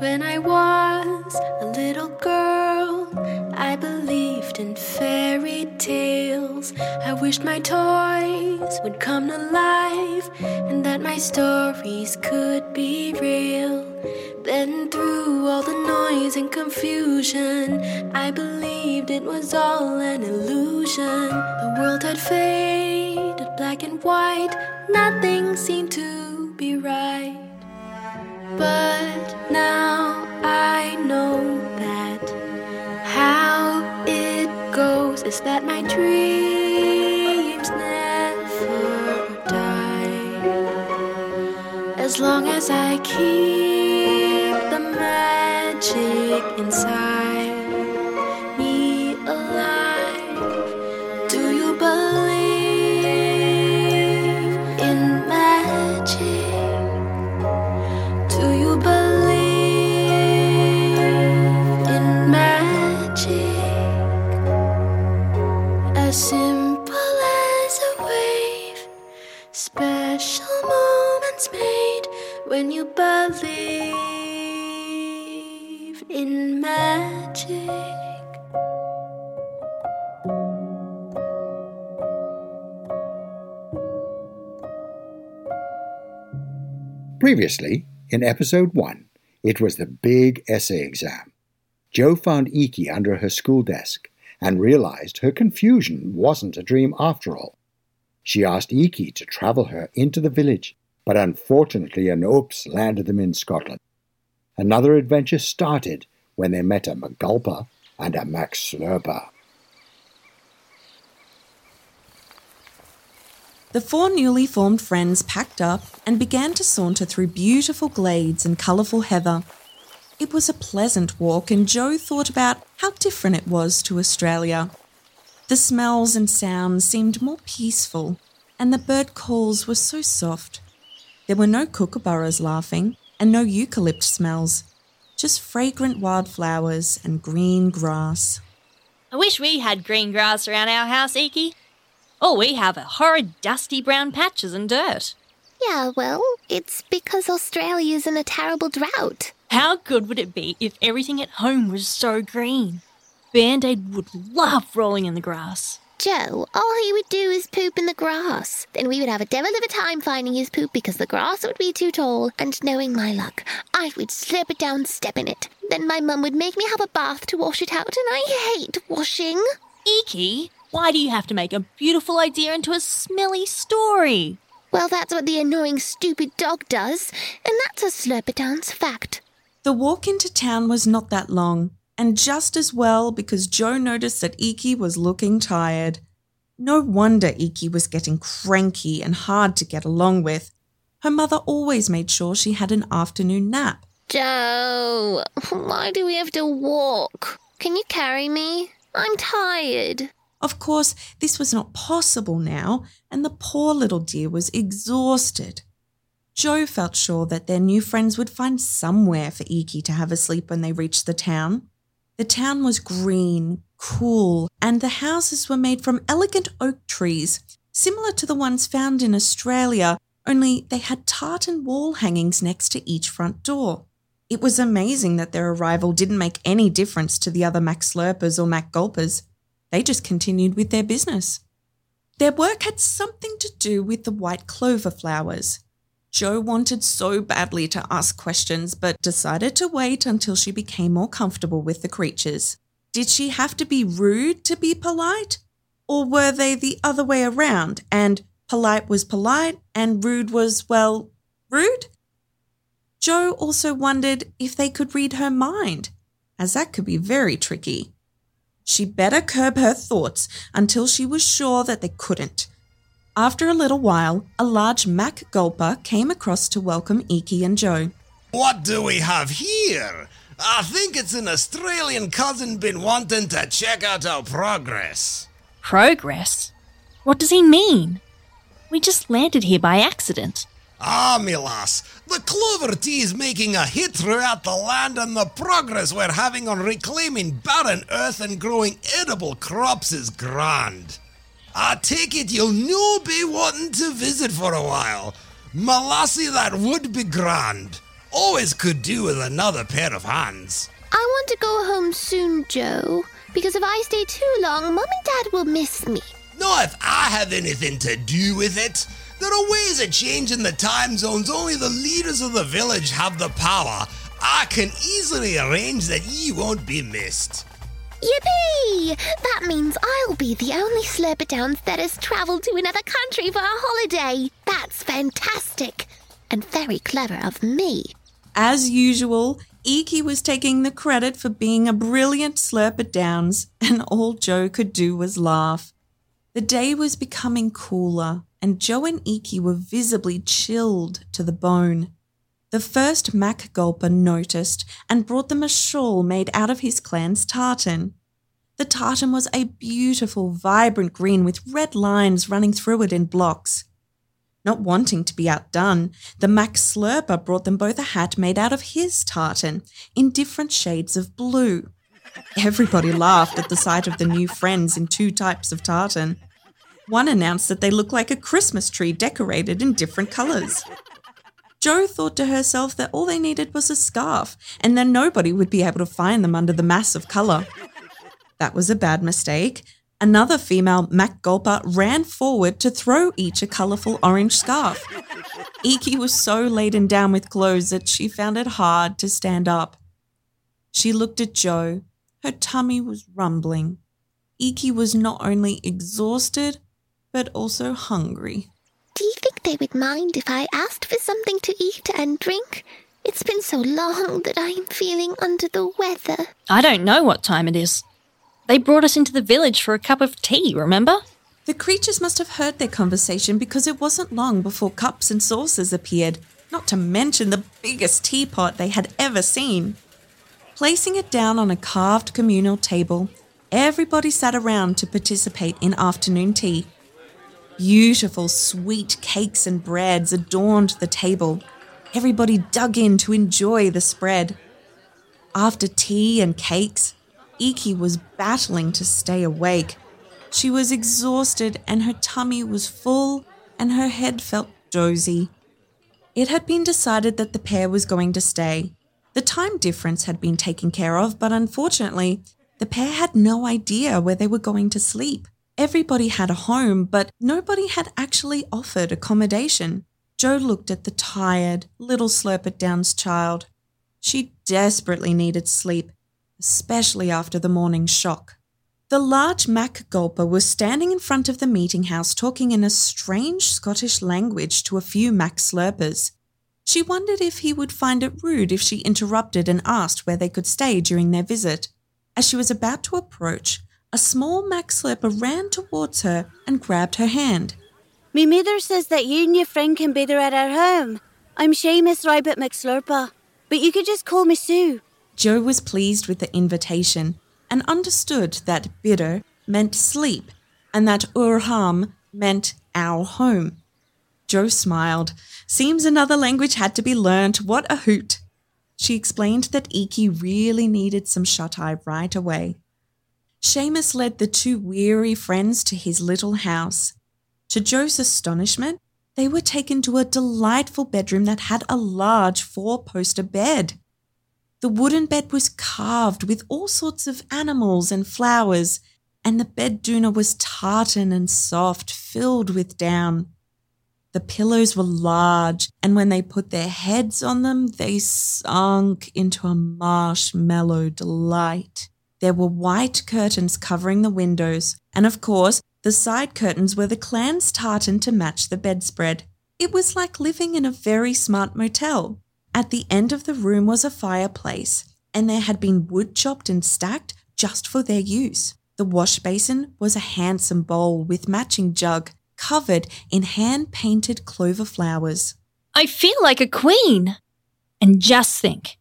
When I was a little girl, I believed in fairy tales. I wished my toys would come to life and that my stories could be real. Then, through all the noise and confusion, I believed it was all an illusion. The world had faded black and white, nothing seemed to be right. But that my dreams never die. As long as I keep the magic inside special moments made when you believe in magic. Previously, in episode 1, it was the big essay exam. Jo found Eiki under her school desk and realized her confusion wasn't a dream after all. She asked Eiki to travel her into the village, but unfortunately an oops landed them in Scotland. Another adventure started when they met a Mac Gulpa and a Max The four newly formed friends packed up and began to saunter through beautiful glades and colourful heather. It was a pleasant walk, and Jo thought about how different it was to Australia. The smells and sounds seemed more peaceful, and the bird calls were so soft. There were no kookaburras laughing, and no eucalypt smells, just fragrant wildflowers and green grass. I wish we had green grass around our house, Eiki. All we have are horrid dusty brown patches and dirt. Yeah, well, it's because Australia's in a terrible drought. How good would it be if everything at home was so green? Band Aid would love rolling in the grass. Jo, all he would do is poop in the grass. Then we would have a devil of a time finding his poop because the grass would be too tall, and knowing my luck, I would slip it down, step in it. Then my mum would make me have a bath to wash it out, and I hate washing. Eiki, why do you have to make a beautiful idea into a smelly story? Well, that's what the annoying stupid dog does, and that's a Slurpertown's fact. The walk into town was not that long, and just as well because Jo noticed that Eiki was looking tired. No wonder Eiki was getting cranky and hard to get along with. Her mother always made sure she had an afternoon nap. Jo, why do we have to walk? Can you carry me? I'm tired. Of course, this was not possible now, and the poor little dear was exhausted. Jo felt sure that their new friends would find somewhere for Eiki to have a sleep when they reached the town. The town was green, cool, and the houses were made from elegant oak trees, similar to the ones found in Australia, only they had tartan wall hangings next to each front door. It was amazing that their arrival didn't make any difference to the other Mac Slurpas or Mac Gulpas. They just continued with their business. Their work had something to do with the white clover flowers. Jo wanted so badly to ask questions, but decided to wait until she became more comfortable with the creatures. Did she have to be rude to be polite? Or were they the other way around, and polite was polite and rude was, well, rude? Jo also wondered if they could read her mind, as that could be very tricky. She better curb her thoughts until she was sure that they couldn't. After a little while, a large Mac Gulpa came across to welcome Eiki and Jo. What do we have here? I think it's an Australian cousin been wanting to check out our progress. Progress? What does he mean? We just landed here by accident. Ah, me lass, the clover tea is making a hit throughout the land, and the progress we're having on reclaiming barren earth and growing edible crops is grand. I take it you'll no be wanting to visit for a while. Malassie, that would be grand. Always could do with another pair of hands. I want to go home soon, Jo, because if I stay too long, Mum and Dad will miss me. Not if I have anything to do with it. There are ways of changing the time zones only the leaders of the village have the power. I can easily arrange that ye won't be missed. Yippee! That means I'll be the only Slurperdowns that has travelled to another country for a holiday. That's fantastic. And very clever of me. As usual, Eiki was taking the credit for being a brilliant slurper downs, and all Jo could do was laugh. The day was becoming cooler, and Jo and Eiki were visibly chilled to the bone. The first Mac Gulpa noticed and brought them a shawl made out of his clan's tartan. The tartan was a beautiful, vibrant green with red lines running through it in blocks. Not wanting to be outdone, the Mac Slurpa brought them both a hat made out of his tartan in different shades of blue. Everybody laughed at the sight of the new friends in two types of tartan. One announced that they looked like a Christmas tree decorated in different colours. Jo thought to herself that all they needed was a scarf, and then nobody would be able to find them under the mass of colour. That was a bad mistake. Another female Mac Gulpa ran forward to throw each a colourful orange scarf. Eiki was so laden down with clothes that she found it hard to stand up. She looked at Jo. Her tummy was rumbling. Eiki was not only exhausted, but also hungry. Do you think they would mind if I asked for something to eat and drink? It's been so long that I'm feeling under the weather. I don't know what time it is. They brought us into the village for a cup of tea, remember? The creatures must have heard their conversation because it wasn't long before cups and saucers appeared, not to mention the biggest teapot they had ever seen. Placing it down on a carved communal table, everybody sat around to participate in afternoon tea. Beautiful, sweet cakes and breads adorned the table. Everybody dug in to enjoy the spread. After tea and cakes, Eiki was battling to stay awake. She was exhausted and her tummy was full and her head felt dozy. It had been decided that the pair was going to stay. The time difference had been taken care of, but unfortunately, the pair had no idea where they were going to sleep. Everybody had a home, but nobody had actually offered accommodation. Jo looked at the tired, little Slurpit Downs child. She desperately needed sleep, especially after the morning shock. The large Mac Gulpa was standing in front of the meeting house talking in a strange Scottish language to a few Mac Slurpas. She wondered if he would find it rude if she interrupted and asked where they could stay during their visit. As she was about to approach, a small Mac Slurpa ran towards her and grabbed her hand. Me mother says that you and your friend can be there at our home. I'm Seamus Rabbit McSlurper, but you could just call me Sue. Jo was pleased with the invitation and understood that bitter meant sleep and that Urham meant our home. Jo smiled. Seems another language had to be learnt. What a hoot! She explained that Eiki really needed some shut eye right away. Seamus led the two weary friends to his little house. To Jo's astonishment, they were taken to a delightful bedroom that had a large four poster bed. The wooden bed was carved with all sorts of animals and flowers, and the bed was tartan and soft, filled with down. The pillows were large, and when they put their heads on them, they sunk into a marshmallow delight. There were white curtains covering the windows, and of course, the side curtains were the clan's tartan to match the bedspread. It was like living in a very smart motel. At the end of the room was a fireplace, and there had been wood chopped and stacked just for their use. The wash basin was a handsome bowl with matching jug covered in hand painted clover flowers. I feel like a queen. And just think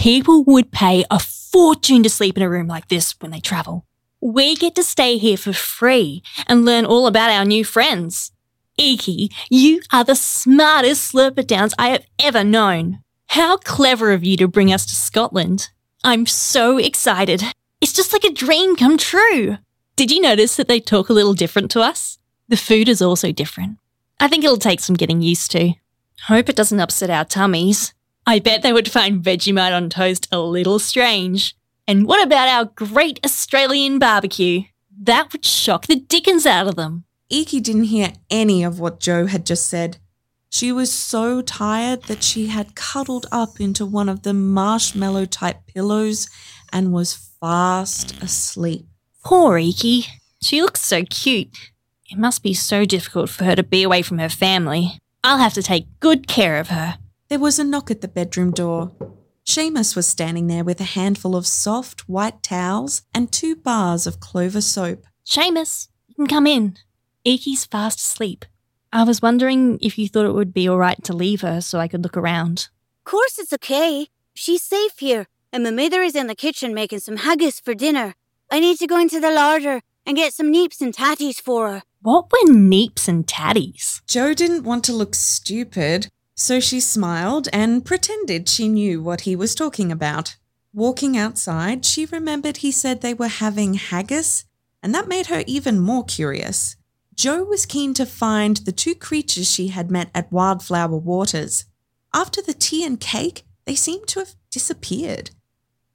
people would pay a fortune to sleep in a room like this when they travel. We get to stay here for free and learn all about our new friends. Eiki, you are the smartest slurper downs I have ever known. How clever of you to bring us to Scotland. I'm so excited. It's just like a dream come true. Did you notice that they talk a little different to us? The food is also different. I think it'll take some getting used to. Hope it doesn't upset our tummies. I bet they would find Vegemite on toast a little strange. And what about our great Australian barbecue? That would shock the dickens out of them. Eiki didn't hear any of what Jo had just said. She was so tired that she had cuddled up into one of the marshmallow type pillows and was fast asleep. Poor Eiki. She looks so cute. It must be so difficult for her to be away from her family. I'll have to take good care of her. There was a knock at the bedroom door. Seamus was standing there with a handful of soft white towels and two bars of clover soap. Seamus, you can come in. Eiki's fast asleep. I was wondering if you thought it would be all right to leave her so I could look around. Course it's okay. She's safe here, and my mother is in the kitchen making some haggis for dinner. I need to go into the larder and get some neeps and tatties for her. What were neeps and tatties? Jo didn't want to look stupid, so she smiled and pretended she knew what he was talking about. Walking outside, she remembered he said they were having haggis, and that made her even more curious. Jo was keen to find the two creatures she had met at Wildflower Waters. After the tea and cake, they seemed to have disappeared.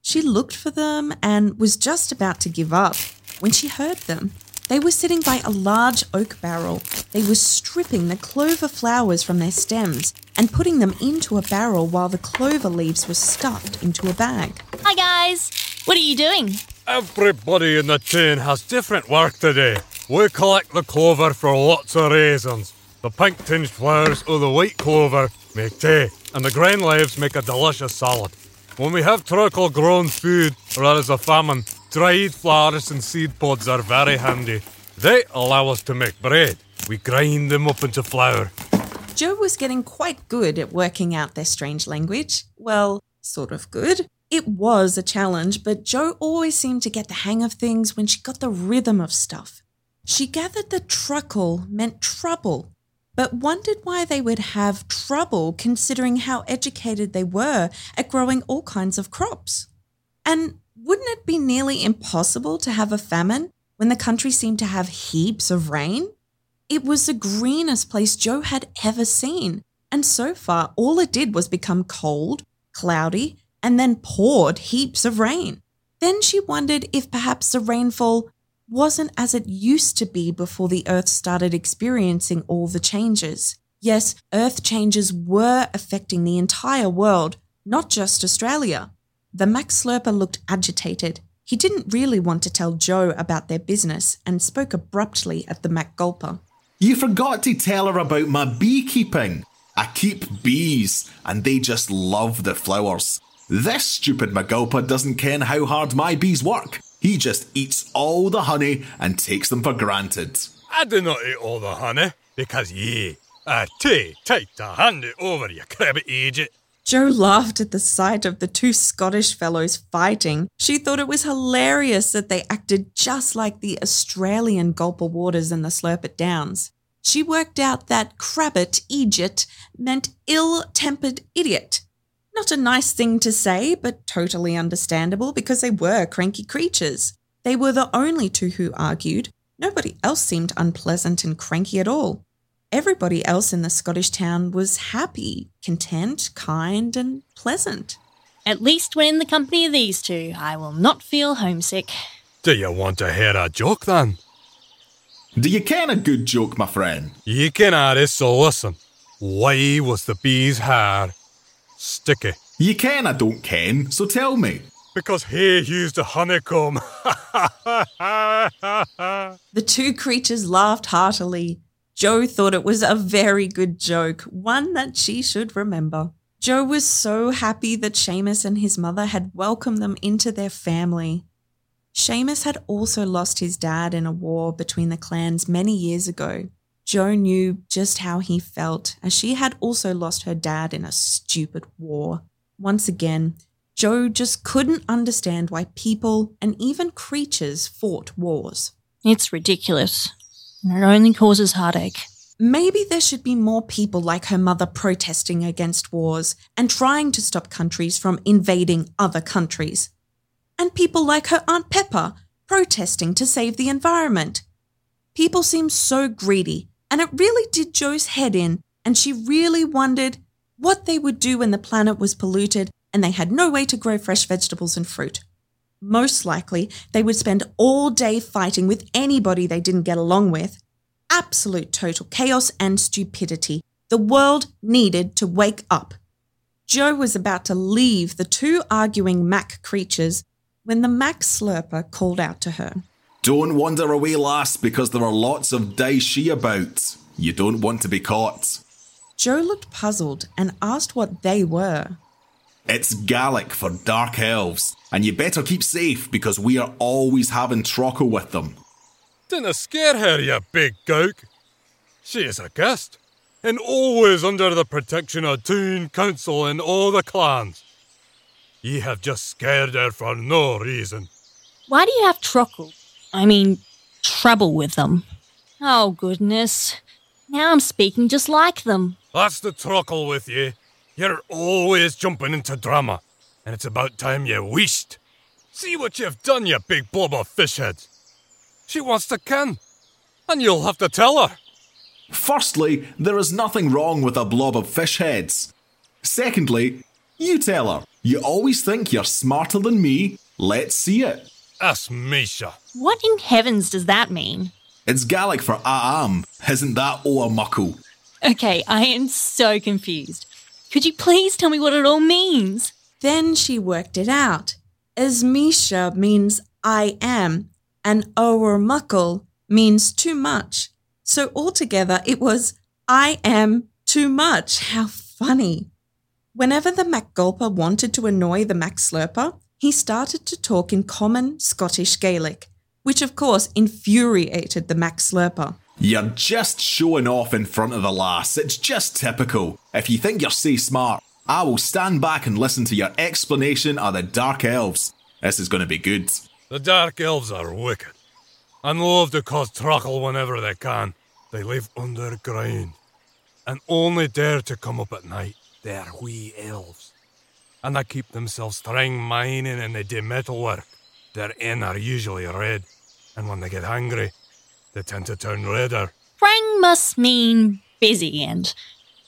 She looked for them and was just about to give up when she heard them. They were sitting by a large oak barrel. They were stripping the clover flowers from their stems and putting them into a barrel while the clover leaves were stuffed into a bag. Hi, guys. What are you doing? Everybody in the chain has different work today. We collect the clover for lots of reasons. The pink tinged flowers of the white clover make tea, and the green leaves make a delicious salad. When we have tropical grown food, or there is a famine, dried flowers and seed pods are very handy. They allow us to make bread. We grind them up into flour. Jo was getting quite good at working out their strange language. Well, sort of good. It was a challenge, but Jo always seemed to get the hang of things when she got the rhythm of stuff. She gathered that truckle meant trouble, but wondered why they would have trouble considering how educated they were at growing all kinds of crops. And wouldn't it be nearly impossible to have a famine when the country seemed to have heaps of rain? It was the greenest place Jo had ever seen, and so far all it did was become cold, cloudy, and then poured heaps of rain. Then she wondered if perhaps the rainfall wasn't as it used to be before the Earth started experiencing all the changes. Yes, Earth changes were affecting the entire world, not just Australia. The Mac Slurpa looked agitated. He didn't really want to tell Jo about their business and spoke abruptly at the Mac Gulpa. You forgot to tell her about my beekeeping. I keep bees, and they just love the flowers. This stupid Mac Gulpa doesn't ken how hard my bees work. He just eats all the honey and takes them for granted. I do not eat all the honey, because ye are too tight to hand it over, you cribbit idiot. Jo laughed at the sight of the two Scottish fellows fighting. She thought it was hilarious that they acted just like the Australian Gulper Waters and the Slurpit Downs. She worked out that crabbit eejit meant ill tempered idiot. Not a nice thing to say, but totally understandable because they were cranky creatures. They were the only two who argued. Nobody else seemed unpleasant and cranky at all. Everybody else in the Scottish town was happy, content, kind, and pleasant. At least when in the company of these two, I will not feel homesick. Do you want to hear a joke then? Do you ken a good joke, my friend? Ye can add it, so listen. Why was the bee's hair sticky? You ken I don't ken, so tell me. Because he used a honeycomb. The two creatures laughed heartily. Jo thought it was a very good joke, one that she should remember. Jo was so happy that Seamus and his mother had welcomed them into their family. Seamus had also lost his dad in a war between the clans many years ago. Jo knew just how he felt, as she had also lost her dad in a stupid war. Once again, Jo just couldn't understand why people and even creatures fought wars. It's ridiculous. And it only causes heartache. Maybe there should be more people like her mother protesting against wars and trying to stop countries from invading other countries. And people like her Aunt Pepper protesting to save the environment. People seem so greedy, and it really did Jo's head in, and she really wondered what they would do when the planet was polluted and they had no way to grow fresh vegetables and fruit. Most likely, they would spend all day fighting with anybody they didn't get along with. Absolute total chaos and stupidity. The world needed to wake up. Jo was about to leave the two arguing Mac creatures when the Mac Slurpa called out to her. Don't wander away, lass, because there are lots of Dai-Shi about. You don't want to be caught. Jo looked puzzled and asked what they were. It's Gaelic for dark elves, and you better keep safe because we are always having trockle with them. Dinna scare her, you big gouk. She is a guest, and always under the protection of Toon Council and all the clans. Ye have just scared her for no reason. Why do you have trockle? I mean, trouble with them. Oh, goodness. Now I'm speaking just like them. That's the truckle with ye. You're always jumping into drama, and it's about time you wished. See what you've done, you big blob of fish heads. She wants to ken, and you'll have to tell her. Firstly, there is nothing wrong with a blob of fish heads. Secondly, you tell her. You always think you're smarter than me. Let's see it. Ask Misha. What in heavens does that mean? It's Gaelic for I am. Isn't that oa muckle? Okay, I am so confused. Could you please tell me what it all means? Then she worked it out. Esmisha means I am, and Muckle means too much. So altogether, it was I am too much. How funny. Whenever the Mac Gulpa wanted to annoy the Mac Slurpa, he started to talk in common Scottish Gaelic, which of course infuriated the Mac Slurpa. You're just showing off in front of the lass. It's just typical. If you think you're so smart, I will stand back and listen to your explanation of the Dark Elves. This is going to be good. The Dark Elves are wicked and love to cause trouble whenever they can. They live underground and only dare to come up at night. They're wee elves. And they keep themselves trying mining and they do metal work. Their in are usually red, and when they get hungry, they tend to turn redder. Rang must mean busy and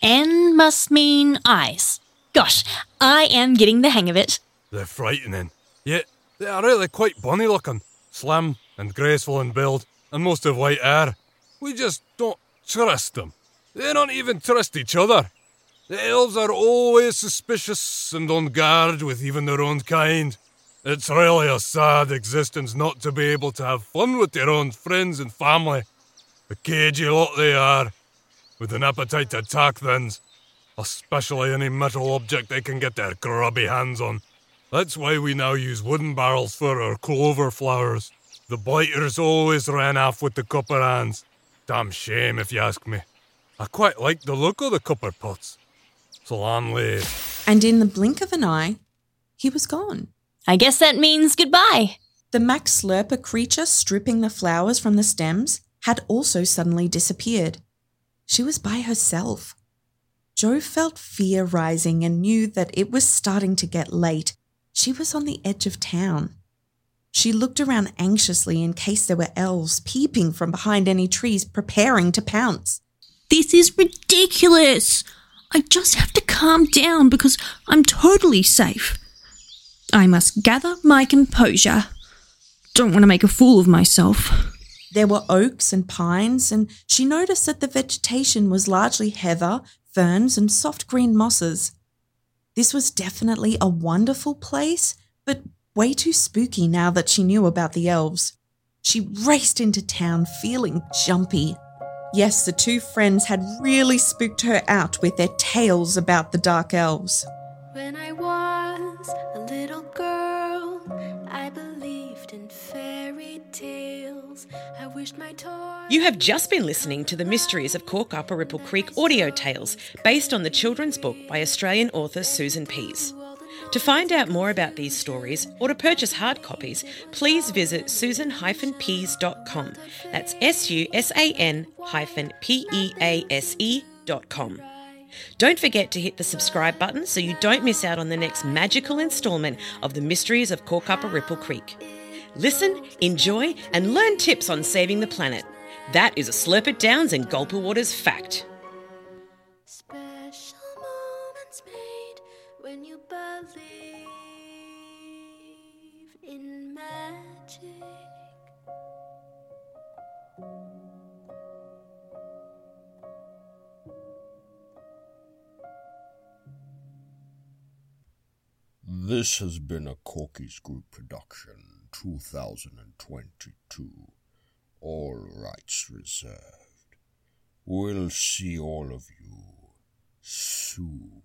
N must mean eyes. Gosh, I am getting the hang of it. They're frightening, yet they are really quite bonny looking, slim and graceful in build, and most of white hair. We just don't trust them. They don't even trust each other. The elves are always suspicious and on guard with even their own kind. It's really a sad existence not to be able to have fun with your own friends and family. A cagey lot they are, with an appetite to attack things, especially any metal object they can get their grubby hands on. That's why we now use wooden barrels for our clover flowers. The blighters always ran off with the copper hands. Damn shame if you ask me. I quite like the look of the copper pots. Salam And in the blink of an eye, he was gone. I guess that means goodbye. The Mac Slurpa creature stripping the flowers from the stems had also suddenly disappeared. She was by herself. Jo felt fear rising and knew that it was starting to get late. She was on the edge of town. She looked around anxiously in case there were elves peeping from behind any trees preparing to pounce. This is ridiculous! I just have to calm down because I'm totally safe. I must gather my composure. Don't want to make a fool of myself. There were oaks and pines, and she noticed that the vegetation was largely heather, ferns, and soft green mosses. This was definitely a wonderful place, but way too spooky now that she knew about the elves. She raced into town feeling jumpy. Yes, the two friends had really spooked her out with their tales about the dark elves. When I was a little girl, I believed in fairy tales. I wished my toy. You have just been listening to the Mysteries of Corkuparipple Creek audio tales based on the children's book by Australian author Susan Pease. To find out more about these stories or to purchase hard copies, please visit susan-pease.com. That's S-U-S-A-N P-E-A-S-E dot com. Don't forget to hit the subscribe button so you don't miss out on the next magical instalment of the Mysteries of Corkuparipple Creek. Listen, enjoy, and learn tips on saving the planet. That is a Slurp It Downs and Gulper Waters fact. This has been a Corkies Group production, 2022. All rights reserved. We'll see all of you soon.